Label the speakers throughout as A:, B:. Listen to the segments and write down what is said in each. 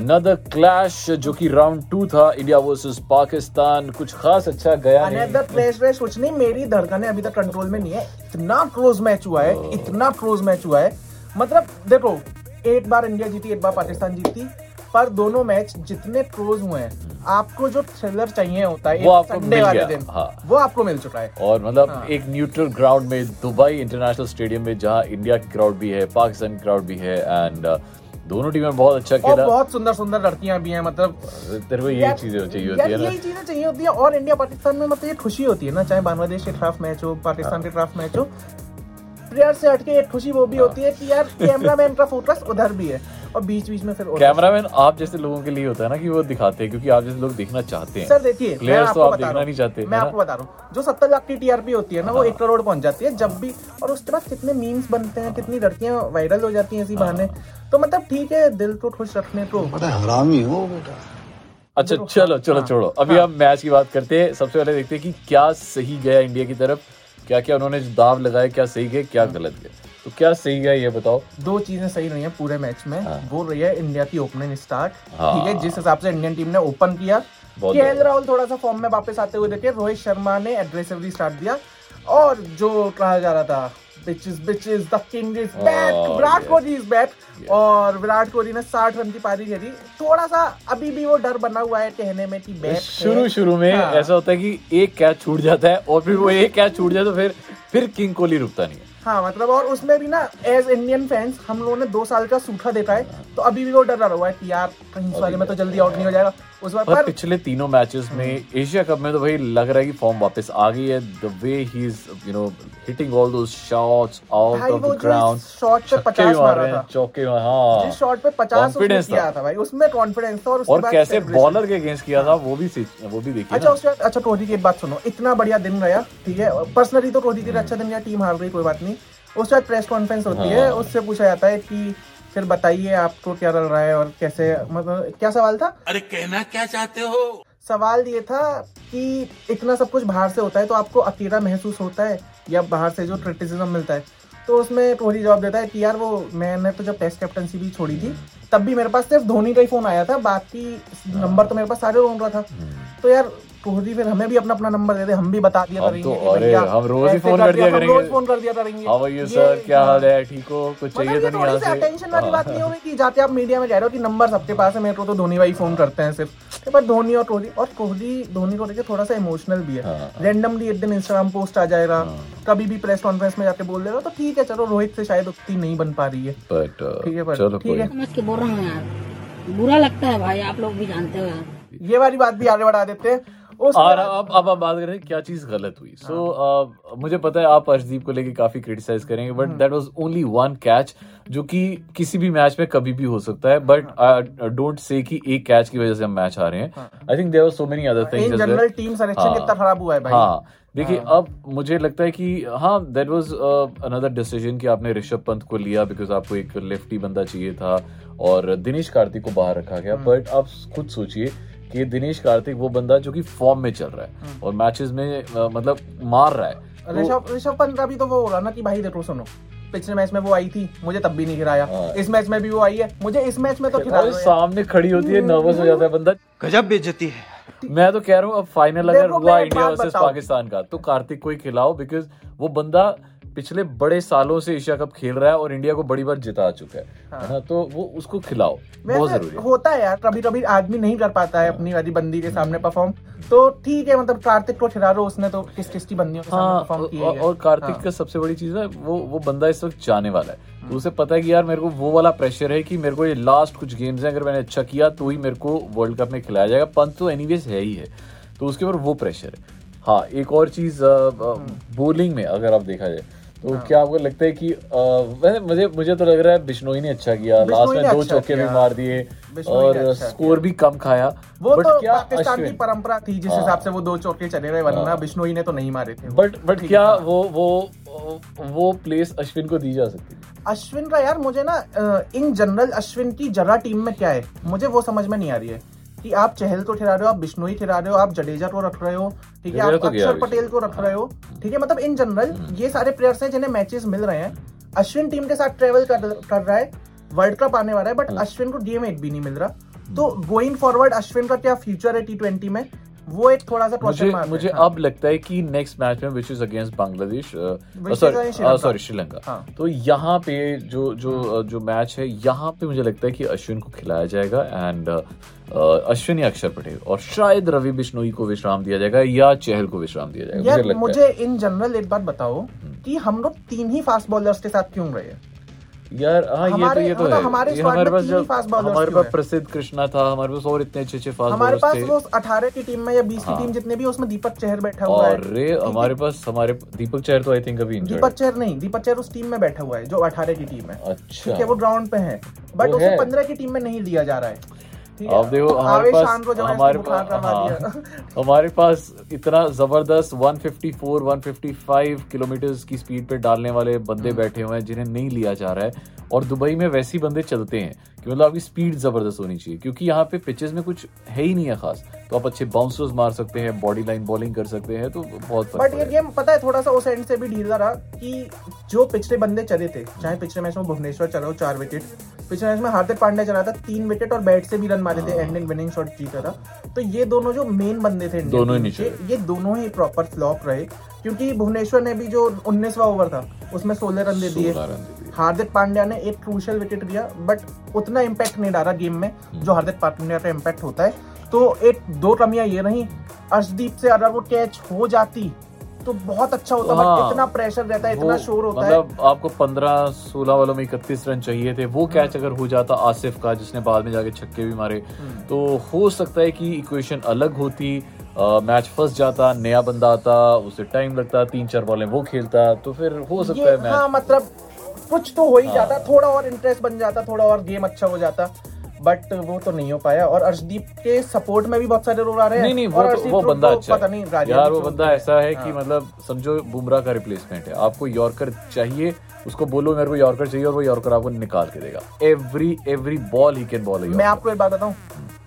A: Another clash जो कि round two था इंडिया वर्सेस पाकिस्तान कुछ खास अच्छा गया
B: अनदर
A: नहीं
B: क्लैश वैश कुछ नहीं मेरी धड़कने अभी तक कंट्रोल में नहीं है। इतना क्लोज मैच हुआ है इतना क्लोज मैच हुआ है। मतलब देखो एक बार इंडिया जीती एक बार पाकिस्तान जीती पर दोनों मैच जितने क्लोज हुए हैं आपको जो थ्रिलर चाहिए होता है
A: वो आपको मिल गया,
B: दिन
A: हाँ।
B: वो आपको मिल चुका है।
A: और मतलब
B: हाँ।
A: एक न्यूट्रल ग्राउंड में दुबई इंटरनेशनल स्टेडियम में जहाँ इंडिया की क्राउड भी है पाकिस्तान की क्राउड भी है एंड दोनों टीमें बहुत अच्छा खेला।
B: बहुत सुंदर सुंदर लड़कियाँ भी हैं मतलब
A: तेरे को यही चीज़ें चाहिए होती है
B: यही चीज़ें चाहिए होती है और इंडिया पाकिस्तान में मतलब ये खुशी होती है ना चाहे बांग्लादेश के खिलाफ मैच हो पाकिस्तान के खिलाफ मैच हो। प्लेयर से हटके एक खुशी वो भी
A: हाँ।
B: होती है कि यार कैमरा मैन का फोकस उधर भी है। और बीच बीच में फिर।
A: कैमरामैन आप जैसे लोगों के लिए होता है ना कि वो दिखाते हैं क्योंकि आप जैसे लोग देखना चाहते हैं।
B: सर देखिए
A: प्लेयर्स तो आप देखना नहीं चाहते
B: मैं आपको बता रहा हूँ जो सत्तर लाख की टीआरपी होती है ना वो
A: हाँ।
B: एक करोड़ पहुँच जाती है जब भी और उसके बाद कितने मीम्स बनते हैं कितनी लड़कियाँ वायरल हो जाती हैं इसी बहाने। तो मतलब ठीक है दिल को खुश रखने को।
C: हरामी हो बेटा।
A: अच्छा चलो चलो
B: हाँ,
A: छोड़ो। अभी हम मैच की बात करते हैं। सबसे पहले देखते हैं कि क्या सही गया इंडिया की तरफ़ क्या क्या उन्होंने जो दाव लगाए क्या सही गए क्या गलत गए। तो क्या सही है ये बताओ?
B: दो चीज़ें सही रही है पूरे मैच में।
A: हाँ।
B: वो रही है इंडिया की ओपनिंग स्टार्ट
A: हाँ।
B: ठीक है जिस हिसाब से इंडियन टीम ने ओपन किया।
A: बहुत
B: के राहुल थोड़ा सा फॉर्म में वापस आते हुए देखे रोहित शर्मा ने एग्रेसिवली स्टार्ट दिया। और जो कहा जा रहा था बिचेस bitches the king is back Virat Kohli is back और विराट कोहली ने 60 रन की पारी खेली। थोड़ा सा अभी भी वो डर बना हुआ है कहने में कि बैक
A: शुरू शुरू में
B: हाँ।
A: ऐसा होता है कि एक कैच छूट जाता है और फिर वो एक कैच छूट जाए तो फिर फिर किंग कोहली रुकता नहीं है।
B: हाँ मतलब और उसमें भी ना एज इंडियन फैंस हम लोगों ने दो साल का सूखा देखा है तो अभी भी वो डर रहा हुआ है कि यार कहीं इस वाले में तो जल्दी आउट नहीं हो जाएगा। उस बार
A: पर पिछले तीनों मैचेस में एशिया कप में तो भाई लग रहा है कि फॉर्म वापस आ गई है। The way he is you know hitting all those shots out of the ground
B: shot पे पचास मारा था।
A: चौके हाँ।
B: जिस शॉट पे पचास उसने
A: Confidence
B: किया
A: था।
B: भाई उसमें कॉन्फिडेंस था और उसके
A: और
B: बाद
A: कैसे बॉलर के अगेंस्ट किया था वो भी वो भी देखिए
B: अच्छा उसके बाद अच्छा कोहली की एक बात सुनो इतना बढ़िया दिन रहा ठीक है? पर्सनली तो कोहली के लिए अच्छा दिन गया टीम हार गई कोई बात नहीं। उसके बाद प्रेस कॉन्फ्रेंस होती है।
A: हाँ।
B: उससे पूछा जाता है कि फिर बताइए आपको क्या लग रहा है और कैसे मतलब क्या सवाल था?
D: अरे कहना क्या चाहते हो?
B: सवाल ये था कि इतना सब कुछ बाहर से होता है तो आपको अकेला महसूस होता है या बाहर से जो क्रिटिसिज्म मिलता है? तो उसमें कोहली जवाब देता है कि यार वो मैंने तो जब टेस्ट कैप्टनसी भी छोड़ी थी तब भी मेरे पास सिर्फ़ धोनी का ही फ़ोन आया था बाकी नंबर तो मेरे पास सारे ढूंढ रहा था। तो यार कोहली फिर हमें भी अपना अपना नंबर दे दे हम भी बता दिया करेंगे
A: तो- अरे, हम रोज ही फ़ोन
B: कर
A: दिया करेंगे।
B: रोज फ़ोन कर दिया करेंगे।
A: हाउ आर यू सर क्या हाल है? ठीक हो? कुछ चाहिए
B: मतलब
A: तो नहीं यहाँ
B: से अटेंशन वाली
A: हाँ।
B: बात नहीं होगी कि जाते आप मीडिया में कह रहे हो कि नंबर सबके पास है मेरे को तो धोनी भाई फ़ोन करते हैं सिर्फ़। पर धोनी और कोहली और कोहली धोनी को लेकर थोड़ा सा इमोशनल भी है।
A: हाँ।
B: रैंडमली एक दिन इंस्टाग्राम पोस्ट आ जाएगा। कभी भी प्रेस कॉन्फ्रेंस में जाके बोल देगा तो ठीक है चलो रोहित से शायद उतनी नहीं बन पा रही है।
A: बट
B: ठीक है,
A: चलो
B: ठीक है।
E: समझ के बोल रहा हूँ यार। बुरा लगता है भाई आप लोग भी जानते हो यार।
B: ये वाली बात भी आगे बढ़ा देते हैं।
A: और अब अब हम बात करें क्या चीज़ गलत हुई? सो मुझे पता है आप अर्शदीप को लेके काफ़ी क्रिटिसाइज करेंगे but that was only one catch जो कि किसी भी मैच में कभी भी हो सकता है बट डोंट से कि एक कैच की वजह से हम मैच हारे हैं। I think there so many other
B: in
A: things
B: general team selection कितना खराब हुआ है भाई।
A: हाँ। देखिए अब मुझे लगता है कि हाँ देट वॉज़ अनदर डिसीज़न कि आपने ऋषभ पंत को लिया बिकॉज़ आपको एक लेफ्टी बंदा चाहिए था और दिनेश कार्तिक को बाहर रखा गया। बट आप खुद सोचिए कि दिनेश कार्तिक वो बंदा जो कि फॉर्म में चल रहा है और मैचेस में मतलब मार रहा है। तो-
B: ऋषभ ऋषभ पंत का भी तो वो हो रहा ना कि भाई देखो सुनो पिछले मैच में वो आई थी मुझे तब भी नहीं खिलाया
A: हाँ।
B: इस मैच में भी वो आई है मुझे इस मैच में तो खिला यार।
A: सामने खड़ी होती है नर्वस हो जाता है बंदा।
C: गजब बेइज्जती है।
A: मैं तो कह रहा हूँ अब फाइनल अगर हुआ इंडिया वर्सेस पाकिस्तान का तो कार्तिक को ही खिलाओ बिकॉज़ वो बंदा पिछले बड़े सालों से एशिया कप खेल रहा है और इंडिया को बड़ी बार जिता चुका है है। ना? तो वो उसको खिलाओ बहुत ज़रूरी है।
B: होता है यार कभी कभी आदमी नहीं कर पाता है अपनी वाली बंदी के सामने परफॉर्म तो ठीक है मतलब कार्तिक को खिला रो उसने तो किस किस की बंदियों के सामने
A: हाँ
B: परफॉर्म
A: और,
B: किया
A: और- और कार्तिक का सबसे बड़ी चीज़ है वो वो बंदा इस वक्त जाने वाला है। तो उसे पता है कि यार मेरे को वो वाला प्रेशर है कि मेरे को ये लास्ट कुछ गेम्स है अगर मैंने अच्छा किया तो ही मेरे को वर्ल्ड कप में खिलाया जाएगा। पंत तो एनीवेज है ही है। तो उसके ऊपर वो प्रेशर है। हाँ एक और चीज़ बोलिंग में अगर आप देखा जाए तो
B: हाँ।
A: क्या आपको लगता है कि वैसे मुझे मुझे तो लग रहा है बिश्नोई ने अच्छा किया लास्ट में दो
B: अच्छा
A: चौके भी मार दिए और
B: अच्छा
A: स्कोर भी कम खाया।
B: वो
A: बट
B: तो
A: क्या
B: पाकिस्तान की परंपरा थी जिस
A: हाँ।
B: हिसाब से वो दो चौके चले गए वरना बिश्नोई ने तो नहीं मारे थे
A: बट बट क्या वो वो वो प्लेस अश्विन को दी जा सकती है?
B: अश्विन का यार मुझे ना इन जनरल अश्विन की जरा टीम में क्या है मुझे वो समझ में नहीं आ रही है कि आप चहल को ठहरा रहे हो आप बिश्नोई ठहरा रहे हो आप जडेजा को रख रहे हो ठीक है आप
A: तो
B: अक्षर पटेल को रख रहे हो ठीक है मतलब इन जनरल ये सारे प्लेयर्स हैं जिन्हें मैचेस मिल रहे हैं। अश्विन टीम के साथ ट्रेवल कर, कर रहा है वर्ल्ड कप आने वाला है बट अश्विन को डीएम एट भी नहीं मिल रहा। तो गोइंग फॉरवर्ड अश्विन का क्या फ्यूचर है टी ट्वेंटी में? वो एक थोड़ा सा
A: मुझे मुझे
B: हाँ।
A: अब लगता है कि नेक्स्ट मैच में which is against Bangladesh. Sorry Sri Lanka. तो यहाँ पे जो जो जो मैच है यहाँ पे मुझे लगता है कि अश्विन को खिलाया जाएगा एंड अश्विन या अक्षर पटेल और शायद रवि बिश्नोई को विश्राम दिया जाएगा या चहल को विश्राम दिया जाएगा मुझे
B: मुझे इन जनरल एक बात बताओ कि हम लोग तीन ही फास्ट बॉलर्स के साथ क्यों रहे है
A: यार हाँ ये तो ये तो
B: मतलब
A: है।
B: हमारे
A: ये हमारे पास जब हमारे पास प्रसिद्ध कृष्णा था हमारे पास और इतने अच्छे अच्छे फास्ट
B: हमारे पास
A: थे।
B: वो अठारह की टीम में या बीस की
A: हाँ।
B: टीम जितने भी उसमें दीपक चेहर बैठा हुआ है।
A: अरे हमारे पास हमारे दीपक चहर तो आई थिंक अभी
B: दीपक
A: चेहर
B: चहर नहीं दीपक चहर उस टीम में बैठा हुआ है जो अठारह की टीम है।
A: अच्छा।
B: वो ग्राउंड पे है। बट उसे पंद्रह की टीम में नहीं लिया जा रहा है।
A: अब देखो हमारे पास हमारे पास हाँ, हमारे पास इतना ज़बरदस्त 154 155 किलोमीटर की स्पीड पे डालने वाले बंदे
B: हम्म।
A: बैठे हुए हैं जिन्हें नहीं लिया जा रहा है। और दुबई में वैसे ही बंदे चलते हैं कि मतलब आपकी स्पीड ज़बरदस्त होनी चाहिए क्योंकि यहाँ पे पिचेस में कुछ है ही नहीं है खास। तो आप अच्छे बाउंसर्स मार सकते हैं बॉडी लाइन बॉलिंग कर सकते हैं तो बहुत
B: बट ये गेम पता है थोड़ा सा उस एंड से भी ढीला रहा कि जो पिछले बंदे चले थे चाहे पिछले मैच में भुवनेश्वर चला हो चार विकेट पिछले मैच में हार्दिक पांड्या चला था तीन विकेट और बैट से भी रन मारे थे एंडिंग विनिंग शॉट जीता था। तो ये दोनों जो मेन बंदे थे
A: दोनों ही
B: ये दोनों ही प्रॉपर फ्लॉप रहे क्योंकि भुवनेश्वर ने भी जो उन्नीसवा ओवर था उसमें सोलह रन दे दिए।
A: 16 रन दे दिए।
B: हार्दिक पांड्या ने एक क्रूशियल विकेट लिया बट उतना इम्पैक्ट नहीं डाला गेम में जो हार्दिक पांड्या का इम्पैक्ट होता है तो एक दो कमियाँ ये रही अर्शदीप से अगर वो कैच हो जाती तो बहुत अच्छा होता
A: हाँ।
B: बट इतना प्रेशर रहता है इतना शोर होता मतलब है
A: मतलब आपको 15 16 वालों में इकतीस रन चाहिए थे वो कैच अगर हो जाता आसिफ का जिसने बाद में जाके छक्के भी मारे
B: हम्म।
A: तो हो सकता है कि इक्वेशन अलग होती मैच फंस जाता नया बंदा आता उसे टाइम लगता तीन चार बॉलें वो खेलता तो फिर हो सकता है मैच
B: हाँ मतलब कुछ तो हो ही
A: हाँ।
B: जाता थोड़ा और इंटरेस्ट बन जाता थोड़ा और गेम अच्छा हो जाता बट वो तो नहीं हो पाया। और अर्शदीप के सपोर्ट में भी बहुत सारे लोग आ रहे हैं।
A: नहीं नहीं वो तो वो बंदा
B: तो
A: अच्छा
B: पता नहीं
A: यार वो बंदा ऐसा है कि
B: हाँ।
A: मतलब समझो बुमराह का रिप्लेसमेंट है आपको यॉर्कर चाहिए उसको बोलो मेरे को यॉर्कर चाहिए और वो यॉर्कर आपको निकाल के देगा। Every every ball he can bowl
B: मैं आपको एक बात बताऊँ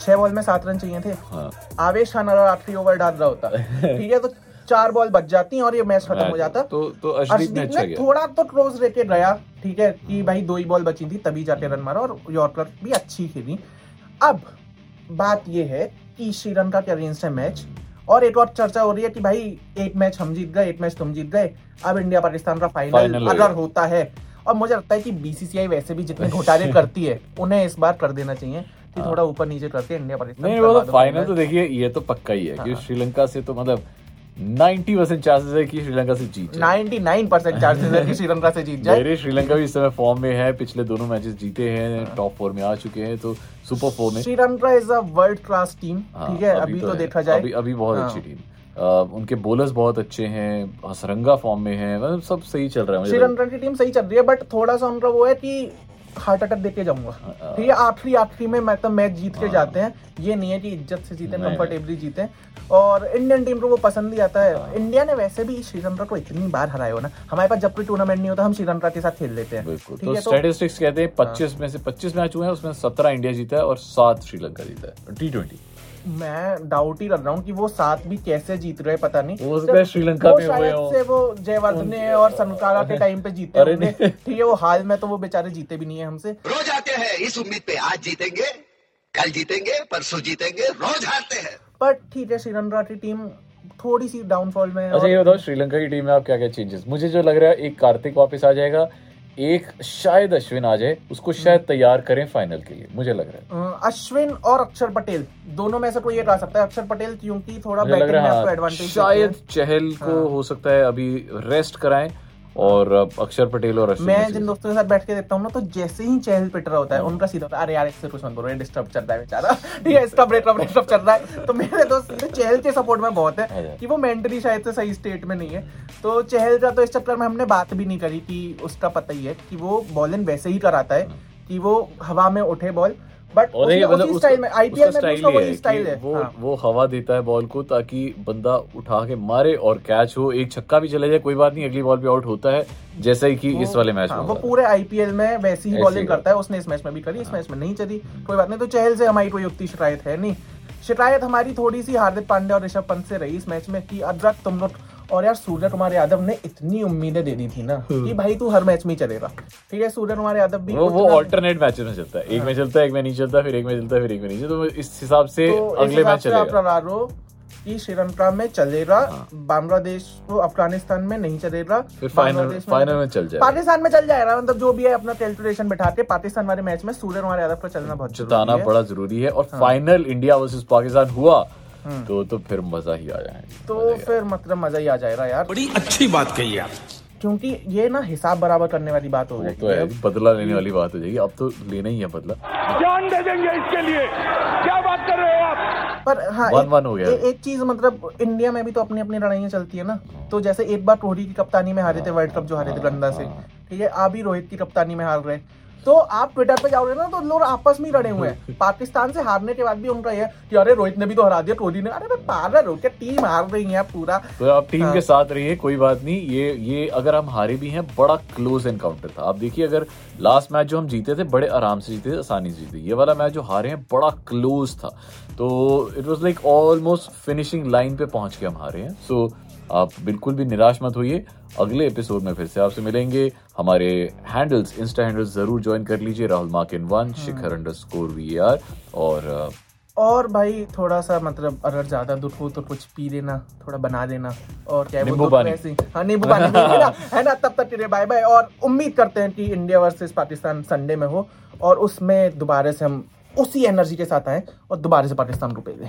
B: छह बॉल में सात रन चाहिए थे।
A: हाँ।
B: आवेश खान आखिरी ओवर डाल रहा होता। ठीक है तो चार बॉल बच जाती और ये मैच खत्म हो जाता।
A: तो तो अर्शदीप ने अच्छा
B: ने थोड़ा तो क्लोज लेके गया ठीक है कि भाई दो ही बॉल बची थी तभी जाके रन मारा और यॉर्कर भी अच्छी खेली। अब बात ये है कि श्रीलंका के अगेंस्ट है मैच और एक और चर्चा हो रही है कि भाई एक मैच हम जीत गए एक मैच तुम जीत गए अब इंडिया पाकिस्तान का फाइनल अगर होता है और मुझे लगता है कि बीसीसीआई वैसे भी जितने घोटाले करती है उन्हें इस बार कर देना चाहिए कि थोड़ा ऊपर नीचे करते हैं इंडिया पाकिस्तान
A: हाँ। नहीं वो
B: करवा
A: तो फाइनल तो देखिए ये तो पक्का ही है कि
B: हाँ।
A: श्रीलंका से तो मतलब 90 परसेंट चांसेस है कि श्रीलंका से जीत
B: 99% चांसेस है कि श्रीलंका से जीत जाए।
A: श्रीलंका भी इस समय फॉर्म में है। पिछले दोनों मैचेस जीते हैं टॉप फोर में आ चुके हैं तो सुपर फोर में
B: Sri Lanka is a world class team
A: हाँ,
B: ठीक है? अभी तो देखा जाए।
A: अभी अभी बहुत
B: हाँ।
A: अच्छी टीम उनके बोलर्स बहुत अच्छे हैं हसरंगा फॉर्म में है मतलब सब सही चल रहा है
B: श्रीलंका की टीम सही चल रही है बट थोड़ा सा उनका वो है कि हार्ट अटैक देके जाऊँगा।
A: हाँ,
B: ठीक है आखिरी आखिरी में मैं तो मैच जीत के जाते हैं। ये नहीं है कि इज़्ज़त से जीते
A: कम्फर्टेबली
B: कंफर्टेबली जीते। और इंडियन टीम को वो पसंद ही आता
A: हाँ।
B: है। इंडिया ने वैसे भी श्रीलंका को इतनी बार हराया हो ना। हमारे पास जब कोई टूर्नामेंट नहीं होता हम श्रीलंका के साथ खेल लेते हैं। ठीक
A: तो
B: है तो
A: स्टैटिस्टिक्स कहते हैं 25 में से 25 मैच हुए हैं उसमें 17 इंडिया जीता है और सात श्रीलंका जीता है। टी ट्वेंटी
B: मैं डाउट ही कर रहा हूँ कि वो साथ भी कैसे जीत रहे पता नहीं।
A: है श्रीलंका
B: वो
A: में हुए
B: शायद से वो जयवर्धने और सनकारा के टाइम पे जीते
A: अरे
B: होंगे। ठीक है वो हाल में तो वो बेचारे जीते भी नहीं है हमसे।
F: रोज आते हैं इस उम्मीद पे आज जीतेंगे कल जीतेंगे परसों जीतेंगे रोज हारते हैं।
B: पर ठीक है श्रीलंका की टीम थोड़ी सी डाउनफॉल में
A: अच्छा ये बताओ श्रीलंका की टीम में आप क्या क्या चेंजेस मुझे जो लग रहा है एक कार्तिक वापस आ जाएगा एक शायद अश्विन आ जाए उसको शायद तैयार करें फाइनल के लिए मुझे लग रहा है।
B: अश्विन और अक्षर पटेल दोनों में से कोई एक आ सकता है। अक्षर पटेल क्योंकि थोड़ा बैटिंग में आपको
A: है हाँ,
B: एडवांटेज
A: शायद चहल को
B: हाँ।
A: हो सकता है अभी रेस्ट कराएँ। और अक्षर पटेल और
B: मैं जिन दोस्तों के साथ बैठ के देखता हूँ ना तो जैसे ही चहल पिट रहा होता है उनका सीधा होता है, अरे यार इससे कुछ मत बोलो डिस्टर्ब चल रहा है बेचारा। ठीक है इसका ब्रेकअप ब्रेकअप चल रहा है। तो मेरे दोस्त सीधे चहल के सपोर्ट में बहुत है
A: अच्छा।
B: कि वो मेंटली शायद से सही स्टेट में नहीं है। तो चहल का तो इस चक्कर में हमने बात भी नहीं करी कि उसका पता ही है कि वो बॉलिंग वैसे ही कराता है कि वो हवा में उठे बॉल बट स्टाइल में आईपीएल में
A: स्टाइल है
B: स्टाइल है।
A: वो
B: हाँ।
A: वो हवा देता है बॉल को ताकि बंदा उठा के मारे और कैच हो। एक छक्का भी चला जाए कोई बात नहीं अगली बॉल पे आउट होता है जैसा ही कि इस वाले मैच
B: हाँ,
A: में
B: वो पूरे आईपीएल में वैसी ही बॉलिंग करता है उसने इस मैच में भी करी इस मैच में नहीं चली। कोई बात नहीं तो चहल से हमारी कोई शिकायत है नहीं। शिकायत हमारी थोड़ी सी हार्दिक पांड्या और ऋषभ पंत से रही इस मैच में कि अदरक तुम लोग और यार सूर्य कुमार यादव ने इतनी उम्मीदें दे दी थी ना कि भाई तू हर मैच में ही चलेगा। ठीक है सूर्य कुमार यादव भी
A: वो ऑल्टरनेट मैचेस में चलता है। एक में चलता है एक में नहीं चलता फिर एक में चलता है फिर एक में नहीं चलता। तो इस हिसाब से
B: तो
A: अगले मैच चलेगा।
B: कि श्रीलंका में चलेगा
A: हाँ।
B: बांग्लादेश को अफ़गानिस्तान में नहीं चलेगा
A: फिर फाइनल फाइनल में चल जाएगा।
B: पाकिस्तान में चल जाएगा मतलब जो भी है अपना कैलकुलेशन बैठा के पाकिस्तान वाले मैच में सूर्य कुमार यादव का चलना बहुत
A: जिताना
B: ज़रूरी है।
A: बड़ा ज़रूरी है। और
B: हाँ।
A: फाइनल इंडिया वर्सेस पाकिस्तान हुआ तो तो फिर मज़ा ही आ जाएगा।
B: हम्म। तो फिर मतलब मज़ा ही आ जाएगा यार।
D: बड़ी अच्छी बात कही आप।
B: क्योंकि ये ना हिसाब बराबर करने वाली बात हो जाएगी।
A: तो है बदला लेने वाली बात हो जाएगी। अब तो लेना ही है बदला।
D: जान दे देंगे इसके लिए। क्या बात कर रहे हो आप?
B: पर हाँ
A: One
B: एक,
A: हो गया।
B: ए, एक चीज़ मतलब इंडिया में भी तो अपनी अपनी लड़ाइयाँ चलती है ना। तो जैसे एक बार कोहली की कप्तानी में हारे थे वर्ल्ड कप जो हारे थे गंदा से। ठीक है आप भी रोहित की कप्तानी में हार रहे तो आप ट्विटर पे जाओगे ना तो लोग आपस में ही लड़े हुए हैं। पाकिस्तान से हारने के बाद भी उनका ये कि अरे रोहित ने भी तो हरा दिया कोहली ने। अरे पागल हो क्या टीम हार रही है पूरा?
A: तो आप टीम
B: हाँ।
A: के साथ रहिए कोई बात नहीं। ये ये अगर हम हारे भी हैं बड़ा क्लोज एनकाउंटर था। आप देखिए अगर लास्ट मैच जो हम जीते थे बड़े आराम से जीते थे आसानी से जीते। ये वाला मैच जो हारे हैं बड़ा क्लोज था। तो it was like almost finishing line पे पहुँच के हम हारे हैं। सो आप बिल्कुल भी निराश मत होइए। अगले एपिसोड में फिर से आपसे मिलेंगे। हमारे हैंडल्स इंस्टा हैंडल्स ज़रूर ज्वाइन कर लीजिए। Rahul मार्किन one Shikhar underscore we are और
B: और भाई थोड़ा सा मतलब अगर ज़्यादा दुख हो तो कुछ पी लेना थोड़ा बना देना और क्या है,
A: नींबू पानी।
B: हाँ। नींबू पानी पी लेना, है ना? तब तक के लिए बाय बाय और उम्मीद करते हैं कि इंडिया वर्सेस पाकिस्तान संडे में हो। और उसमें दोबारा से हम उसी एनर्जी के साथ आए और दोबारा से पाकिस्तान को भेजें